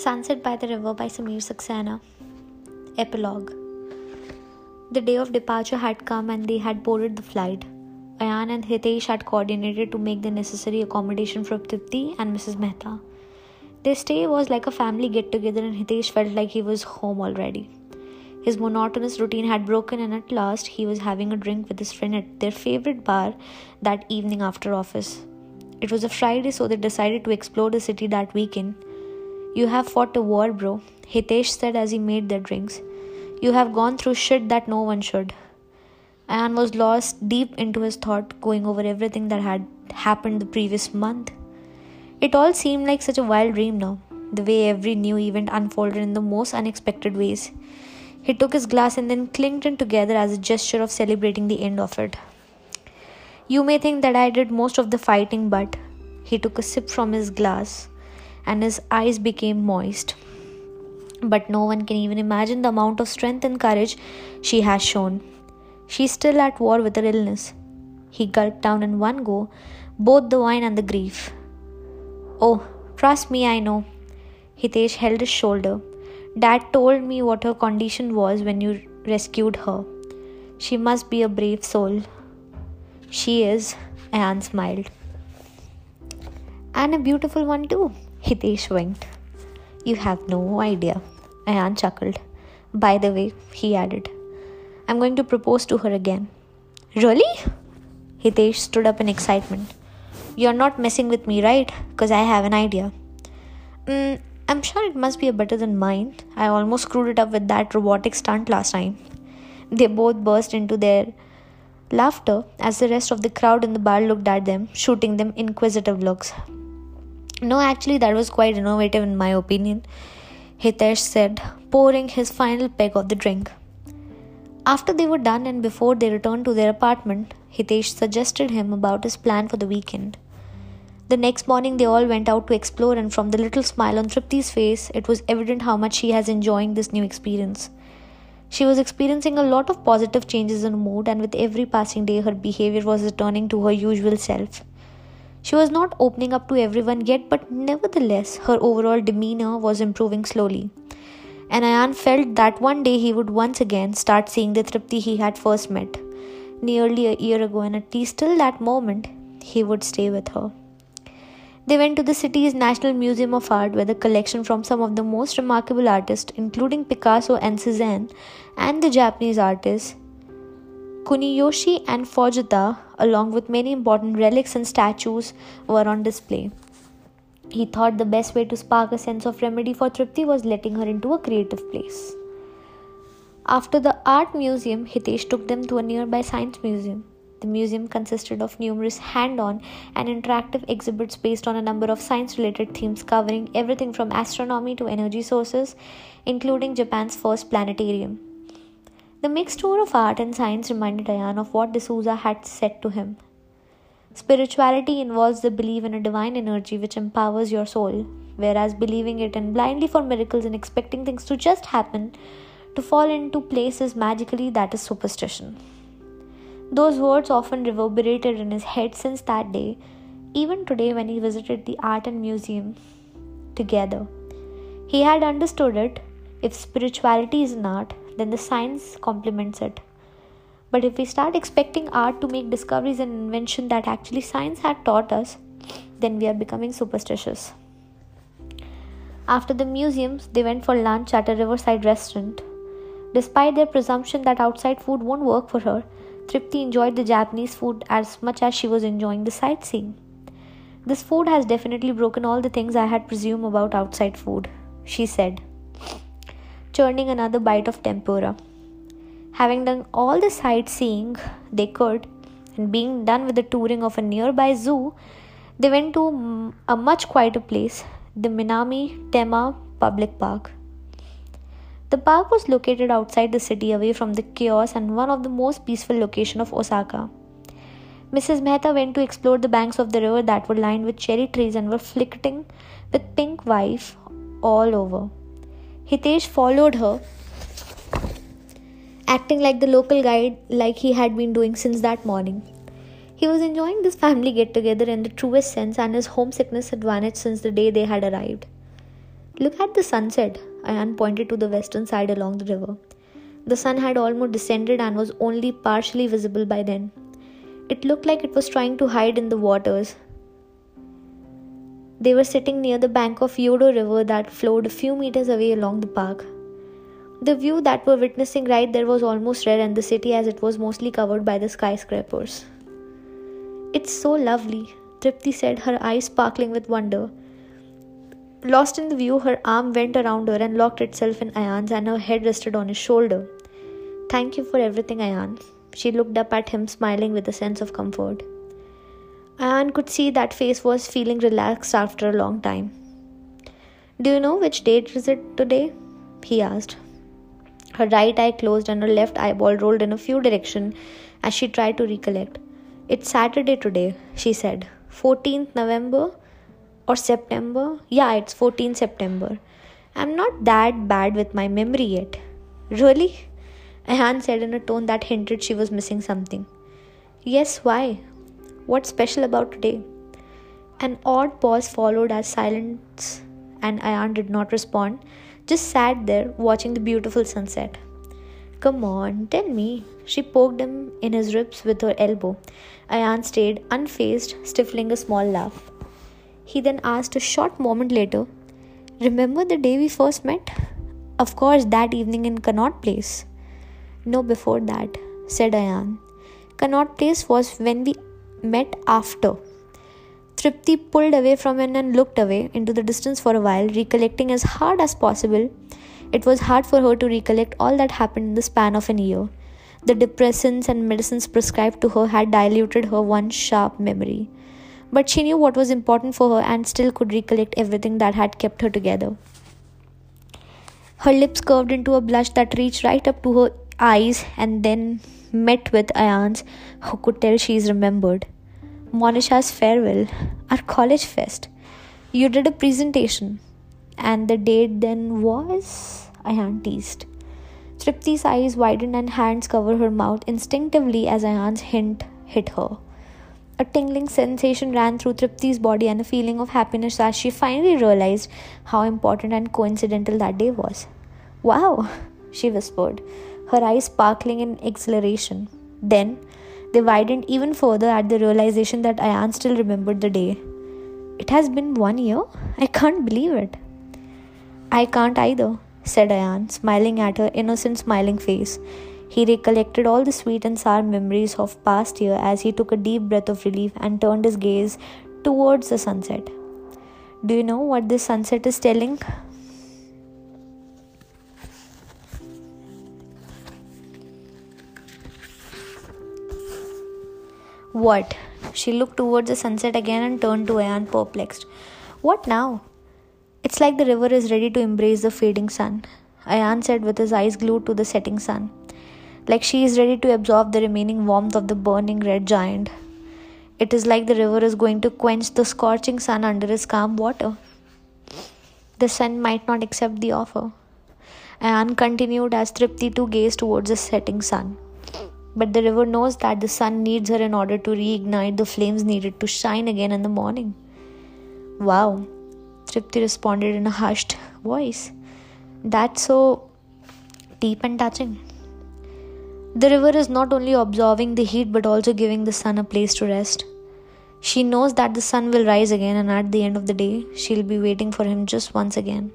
Sunset by the River by Samir Saxena. Epilogue The day of departure had come and they had boarded the flight. Ayan and Hitesh had coordinated to make the necessary accommodation for Tripti and Mrs. Mehta. Their stay was like a family get together, and Hitesh felt like he was home already. His monotonous routine had broken, and at last he was having a drink with his friend at their favorite bar that evening after office. It was a Friday, so they decided to explore the city that weekend you have fought a war, bro, Hitesh said as he made their drinks. You have gone through shit that no one should. Ayan was lost deep into his thought, going over everything that had happened the previous month. It all seemed like such a wild dream now, the way every new event unfolded in the most unexpected ways. He took his glass and then clinked it together as a gesture of celebrating the end of it. You may think that I did most of the fighting, but he took a sip from his glass and his eyes became moist. But no one can even imagine the amount of strength and courage she has shown. She's still at war with her illness. He gulped down in one go both the wine and the grief. Oh, trust me, I know. Hitesh held his shoulder. Dad told me what her condition was when you rescued her. She must be a brave soul. She is, Ayan smiled. And a beautiful one too. Hitesh winked. You have no idea. Ayan chuckled. By the way, he added, I'm going to propose to her again. Really? Hitesh stood up in excitement. You're not messing with me, right? Because I have an idea. Mm, I'm sure it must be better than mine. I almost screwed it up with that robotic stunt last time. They both burst into their laughter as the rest of the crowd in the bar looked at them, shooting them inquisitive looks. No, actually, that was quite innovative in my opinion, Hitesh said, pouring his final peg of the drink. After they were done and before they returned to their apartment, Hitesh suggested him about his plan for the weekend. The next morning, they all went out to explore, and from the little smile on Tripti's face, it was evident how much she has enjoying this new experience. She was experiencing a lot of positive changes in mood, and with every passing day, her behavior was returning to her usual self. She was not opening up to everyone yet, but nevertheless, her overall demeanor was improving slowly. And Ayan felt that one day he would once again start seeing the Tripti he had first met, nearly a year ago, and at least till that moment, he would stay with her. They went to the city's National Museum of Art, where the collection from some of the most remarkable artists, including Picasso and Cezanne, and the Japanese artists Kuniyoshi and Fujita, along with many important relics and statues, were on display. He thought the best way to spark a sense of remedy for Tripti was letting her into a creative place. After the art museum, Hitesh took them to a nearby science museum. The museum consisted of numerous hand on and interactive exhibits based on a number of science related themes covering everything from astronomy to energy sources, including Japan's first planetarium. The mixture of art and science reminded Ayan of what D'Souza had said to him. Spirituality involves the belief in a divine energy which empowers your soul, whereas believing it and blindly for miracles and expecting things to just happen to fall into places magically that is superstition. Those words often reverberated in his head since that day, even today when he visited the art and museum together. He had understood it. If spirituality is an art, then the science complements it. But if we start expecting art to make discoveries and invention that actually science had taught us, then we are becoming superstitious. After the museums, they went for lunch at a riverside restaurant. Despite their presumption that outside food won't work for her, Tripti enjoyed the Japanese food as much as she was enjoying the sightseeing. This food has definitely broken all the things I had presumed about outside food, she said churning another bite of tempura. Having done all the sightseeing they could, and being done with the touring of a nearby zoo, they went to a much quieter place, the Minami Tenma Public Park. The park was located outside the city away from the chaos and one of the most peaceful locations of Osaka. Mrs. Mehta went to explore the banks of the river that were lined with cherry trees and were flickering with pink wife all over. Hitesh followed her, acting like the local guide like he had been doing since that morning. He was enjoying this family get together in the truest sense, and his homesickness had vanished since the day they had arrived. Look at the sunset, Ayan pointed to the western side along the river. The sun had almost descended and was only partially visible by then. It looked like it was trying to hide in the waters. They were sitting near the bank of Yodo River that flowed a few meters away along the park. The view that we're witnessing right there was almost red and the city as it was mostly covered by the skyscrapers. It's so lovely, Tripti said, her eyes sparkling with wonder. Lost in the view, her arm went around her and locked itself in Ayan's, and her head rested on his shoulder. Thank you for everything, Ayan. She looked up at him, smiling with a sense of comfort. Ayan could see that face was feeling relaxed after a long time. Do you know which date is it today? he asked. Her right eye closed and her left eyeball rolled in a few directions as she tried to recollect. It's Saturday today, she said. 14th November? or September. Yeah, it's 14 September. I'm not that bad with my memory yet. Really? Ayan said in a tone that hinted she was missing something. Yes, why? What's special about today? An odd pause followed as silence, and Ayan did not respond, just sat there watching the beautiful sunset. Come on, tell me. She poked him in his ribs with her elbow. Ayan stayed unfazed, stifling a small laugh. He then asked a short moment later, Remember the day we first met? Of course, that evening in Connaught Place. No, before that, said Ayan. Connaught Place was when we met after. Tripti pulled away from him and looked away into the distance for a while, recollecting as hard as possible. It was hard for her to recollect all that happened in the span of an year. The depressants and medicines prescribed to her had diluted her one sharp memory but she knew what was important for her and still could recollect everything that had kept her together. Her lips curved into a blush that reached right up to her eyes and then met with Ayan's, who could tell she is remembered. Monisha's farewell, our college fest. You did a presentation, and the date then was? Ayan teased. Tripti's eyes widened and hands cover her mouth instinctively as Ayan's hint hit her. A tingling sensation ran through Tripti's body and a feeling of happiness as she finally realized how important and coincidental that day was. Wow, she whispered, her eyes sparkling in exhilaration. Then they widened even further at the realization that Ayan still remembered the day. It has been one year? I can't believe it. I can't either, said Ayan, smiling at her innocent smiling face. He recollected all the sweet and sour memories of past year as he took a deep breath of relief and turned his gaze towards the sunset. Do you know what this sunset is telling? What? She looked towards the sunset again and turned to Ayan perplexed. What now? It's like the river is ready to embrace the fading sun. Ayan said with his eyes glued to the setting sun like she is ready to absorb the remaining warmth of the burning red giant. It is like the river is going to quench the scorching sun under its calm water. The sun might not accept the offer. And continued as Tripti too gazed towards the setting sun. But the river knows that the sun needs her in order to reignite the flames needed to shine again in the morning. Wow, Tripti responded in a hushed voice. That's so deep and touching. The river is not only absorbing the heat but also giving the sun a place to rest. She knows that the sun will rise again, and at the end of the day, she'll be waiting for him just once again.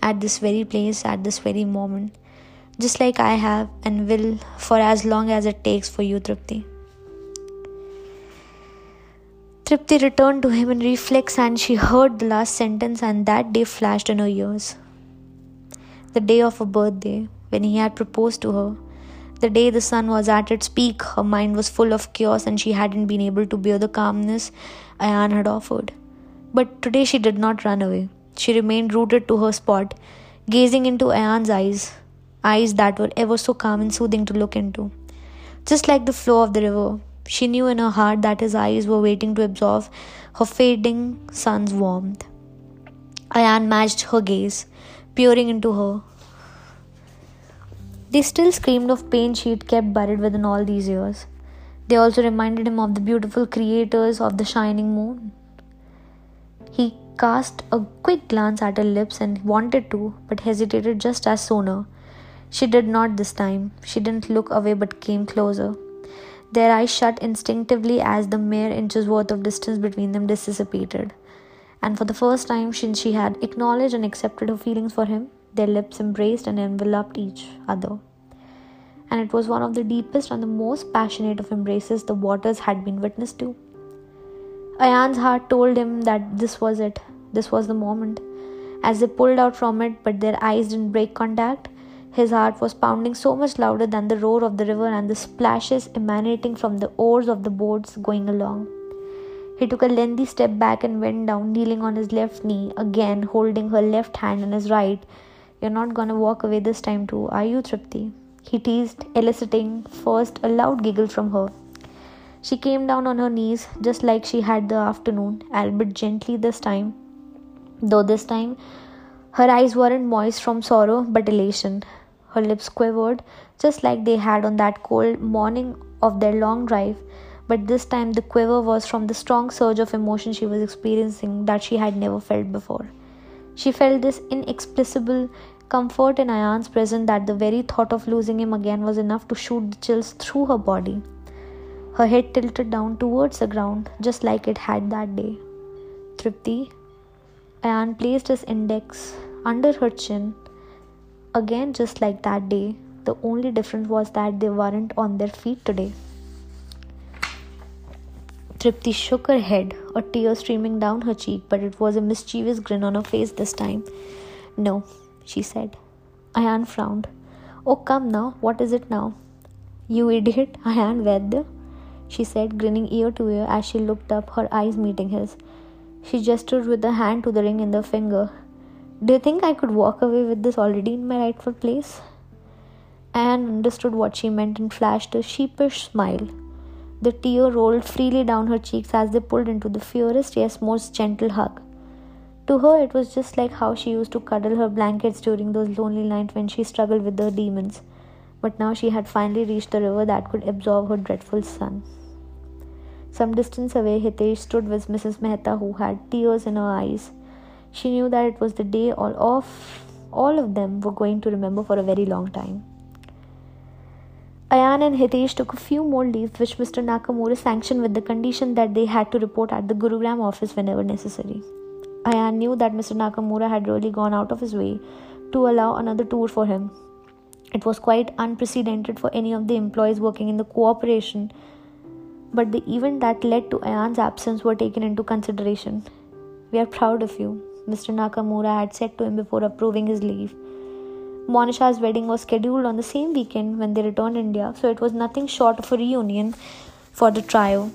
At this very place, at this very moment. Just like I have and will for as long as it takes for you, Tripti. Tripti returned to him in reflex and she heard the last sentence, and that day flashed in her ears. The day of her birthday, when he had proposed to her the day the sun was at its peak, her mind was full of chaos and she hadn't been able to bear the calmness Ayan had offered. But today she did not run away. She remained rooted to her spot, gazing into Ayan's eyes, eyes that were ever so calm and soothing to look into. Just like the flow of the river, she knew in her heart that his eyes were waiting to absorb her fading sun's warmth. Ayan matched her gaze, peering into her, they still screamed of pain she'd kept buried within all these years. They also reminded him of the beautiful creators of the shining moon. He cast a quick glance at her lips and wanted to, but hesitated just as sooner. She did not this time. She didn't look away but came closer. Their eyes shut instinctively as the mere inches worth of distance between them dissipated. And for the first time since she had acknowledged and accepted her feelings for him, their lips embraced and enveloped each other. And it was one of the deepest and the most passionate of embraces the waters had been witness to. Ayan's heart told him that this was it, this was the moment. As they pulled out from it, but their eyes didn't break contact, his heart was pounding so much louder than the roar of the river and the splashes emanating from the oars of the boats going along. He took a lengthy step back and went down, kneeling on his left knee, again holding her left hand in his right. You're not gonna walk away this time, too, are you, Tripti? He teased, eliciting first a loud giggle from her. She came down on her knees, just like she had the afternoon, albeit gently this time, though this time her eyes weren't moist from sorrow but elation. Her lips quivered, just like they had on that cold morning of their long drive, but this time the quiver was from the strong surge of emotion she was experiencing that she had never felt before. She felt this inexplicable comfort in Ayan's presence that the very thought of losing him again was enough to shoot the chills through her body. Her head tilted down towards the ground, just like it had that day. Tripti, Ayan placed his index under her chin Again, just like that day, the only difference was that they weren't on their feet today. Tripti shook her head, a tear streaming down her cheek, but it was a mischievous grin on her face this time. No, she said. Ayan frowned. Oh, come now, what is it now? You idiot, Ayan Vedya, she said, grinning ear to ear as she looked up, her eyes meeting his. She gestured with a hand to the ring in the finger. Do you think I could walk away with this already in my rightful place? Ayan understood what she meant and flashed a sheepish smile. The tear rolled freely down her cheeks as they pulled into the fiercest yes, most gentle hug. To her, it was just like how she used to cuddle her blankets during those lonely nights when she struggled with her demons. But now she had finally reached the river that could absorb her dreadful sun. Some distance away, Hitesh stood with Mrs. Mehta, who had tears in her eyes. She knew that it was the day all of all of them were going to remember for a very long time. Ayan and Hitesh took a few more leaves, which Mr. Nakamura sanctioned with the condition that they had to report at the Gurugram office whenever necessary. Ayan knew that Mr. Nakamura had really gone out of his way to allow another tour for him. It was quite unprecedented for any of the employees working in the cooperation, but the event that led to Ayan's absence were taken into consideration. We are proud of you, Mr. Nakamura had said to him before approving his leave. Monisha's wedding was scheduled on the same weekend when they returned India, so it was nothing short of a reunion for the trio.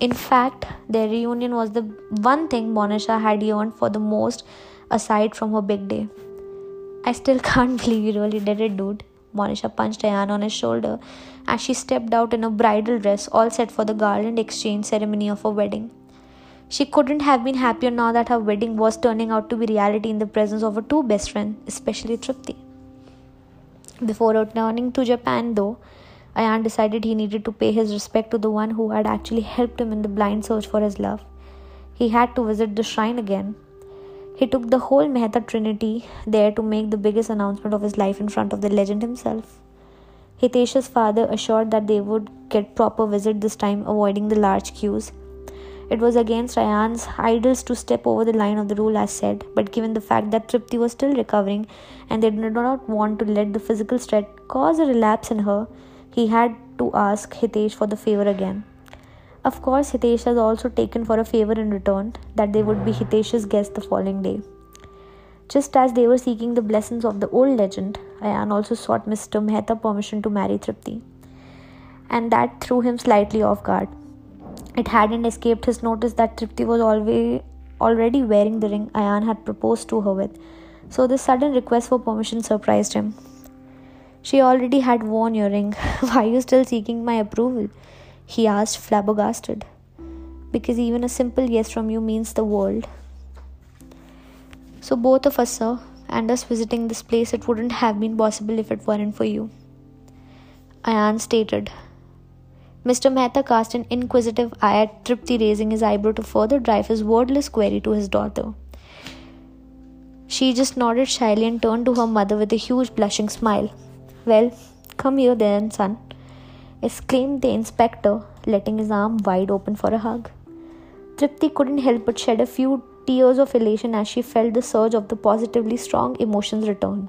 In fact, their reunion was the one thing Monisha had yearned for the most aside from her big day. I still can't believe you really did it, dude. Monisha punched Ayan on his shoulder as she stepped out in a bridal dress, all set for the garland exchange ceremony of her wedding. She couldn't have been happier now that her wedding was turning out to be reality in the presence of her two best friends, especially Tripti. Before returning to Japan, though, Ayan decided he needed to pay his respect to the one who had actually helped him in the blind search for his love. He had to visit the shrine again. He took the whole Mehta trinity there to make the biggest announcement of his life in front of the legend himself. Hitesh's father assured that they would get proper visit this time, avoiding the large queues. It was against Ayan's idols to step over the line of the rule as said, but given the fact that Tripti was still recovering and they did not want to let the physical stress cause a relapse in her, he had to ask Hitesh for the favor again. Of course, Hitesh has also taken for a favor in return that they would be Hitesh's guest the following day. Just as they were seeking the blessings of the old legend, Ayan also sought Mr. Mehta permission to marry Tripti. And that threw him slightly off guard. It hadn't escaped his notice that Tripti was always already wearing the ring Ayan had proposed to her with, so this sudden request for permission surprised him. She already had worn your ring. Why are you still seeking my approval? He asked, flabbergasted. Because even a simple yes from you means the world. So, both of us, sir, and us visiting this place, it wouldn't have been possible if it weren't for you. Ayan stated. Mr. Mehta cast an inquisitive eye at Tripti, raising his eyebrow to further drive his wordless query to his daughter. She just nodded shyly and turned to her mother with a huge blushing smile. Well, come here then, son, exclaimed the inspector, letting his arm wide open for a hug. Tripti couldn't help but shed a few tears of elation as she felt the surge of the positively strong emotions return.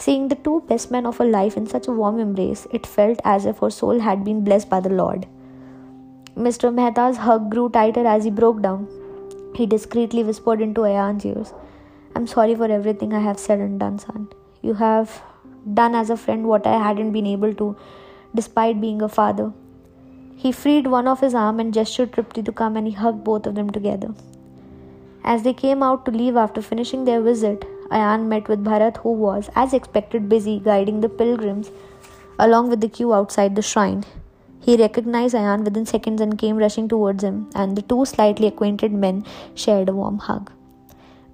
Seeing the two best men of her life in such a warm embrace, it felt as if her soul had been blessed by the Lord. Mr. Mehta's hug grew tighter as he broke down. He discreetly whispered into Ayan's ears, I'm sorry for everything I have said and done, son. You have done as a friend what I hadn't been able to, despite being a father. He freed one of his arm and gestured Tripti to come and he hugged both of them together. As they came out to leave after finishing their visit, Ayan met with Bharat, who was, as expected, busy guiding the pilgrims along with the queue outside the shrine. He recognized Ayan within seconds and came rushing towards him, and the two slightly acquainted men shared a warm hug.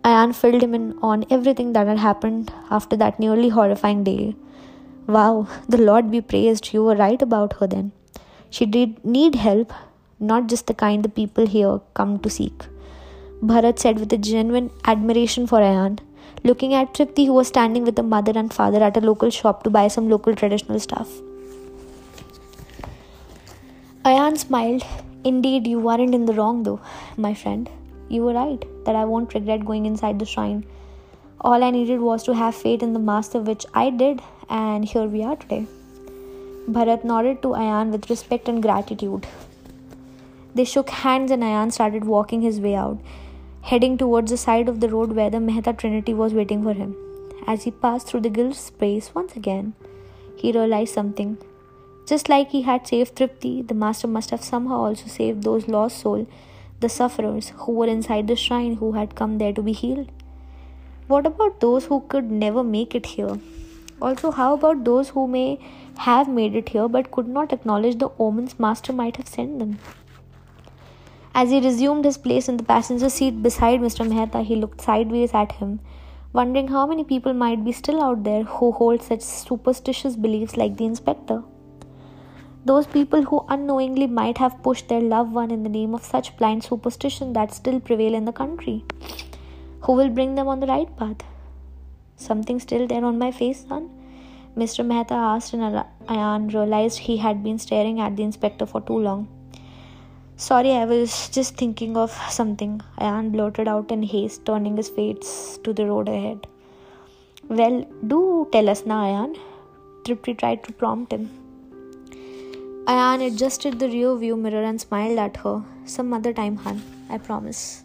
Ayan filled him in on everything that had happened after that nearly horrifying day. Wow, the Lord be praised, you were right about her then. She did need help, not just the kind the people here come to seek. Bharat said with a genuine admiration for Ayan looking at Tripti, who was standing with the mother and father at a local shop to buy some local traditional stuff. Ayan smiled. Indeed, you weren't in the wrong, though, my friend. You were right that I won't regret going inside the shrine. All I needed was to have faith in the Master, which I did, and here we are today. Bharat nodded to Ayan with respect and gratitude. They shook hands, and Ayan started walking his way out heading towards the side of the road where the Mehta Trinity was waiting for him. As he passed through the guild space once again, he realized something. Just like he had saved Tripti, the master must have somehow also saved those lost souls, the sufferers who were inside the shrine who had come there to be healed. What about those who could never make it here? Also, how about those who may have made it here but could not acknowledge the omens master might have sent them? As he resumed his place in the passenger seat beside Mr. Mehta, he looked sideways at him, wondering how many people might be still out there who hold such superstitious beliefs like the inspector. Those people who unknowingly might have pushed their loved one in the name of such blind superstition that still prevail in the country. Who will bring them on the right path? Something still there on my face, son? Mr. Mehta asked, and Ayan realized he had been staring at the inspector for too long. Sorry, I was just thinking of something. Ayan blurted out in haste, turning his face to the road ahead. Well, do tell us now, Ayan. Tripti tried to prompt him. Ayan adjusted the rear view mirror and smiled at her. Some other time, hun, I promise.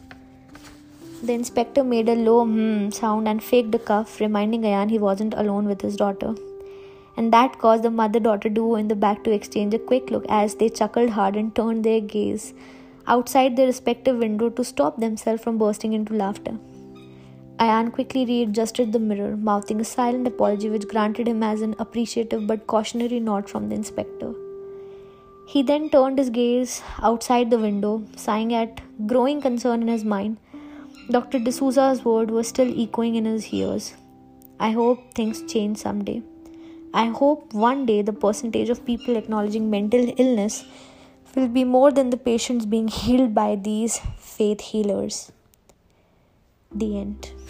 The inspector made a low hmm sound and faked a cough, reminding Ayan he wasn't alone with his daughter and that caused the mother daughter duo in the back to exchange a quick look as they chuckled hard and turned their gaze outside their respective window to stop themselves from bursting into laughter. Ayan quickly readjusted the mirror, mouthing a silent apology which granted him as an appreciative but cautionary nod from the inspector. He then turned his gaze outside the window, sighing at growing concern in his mind. Dr. D'Souza's word was still echoing in his ears. I hope things change someday. I hope one day the percentage of people acknowledging mental illness will be more than the patients being healed by these faith healers. The end.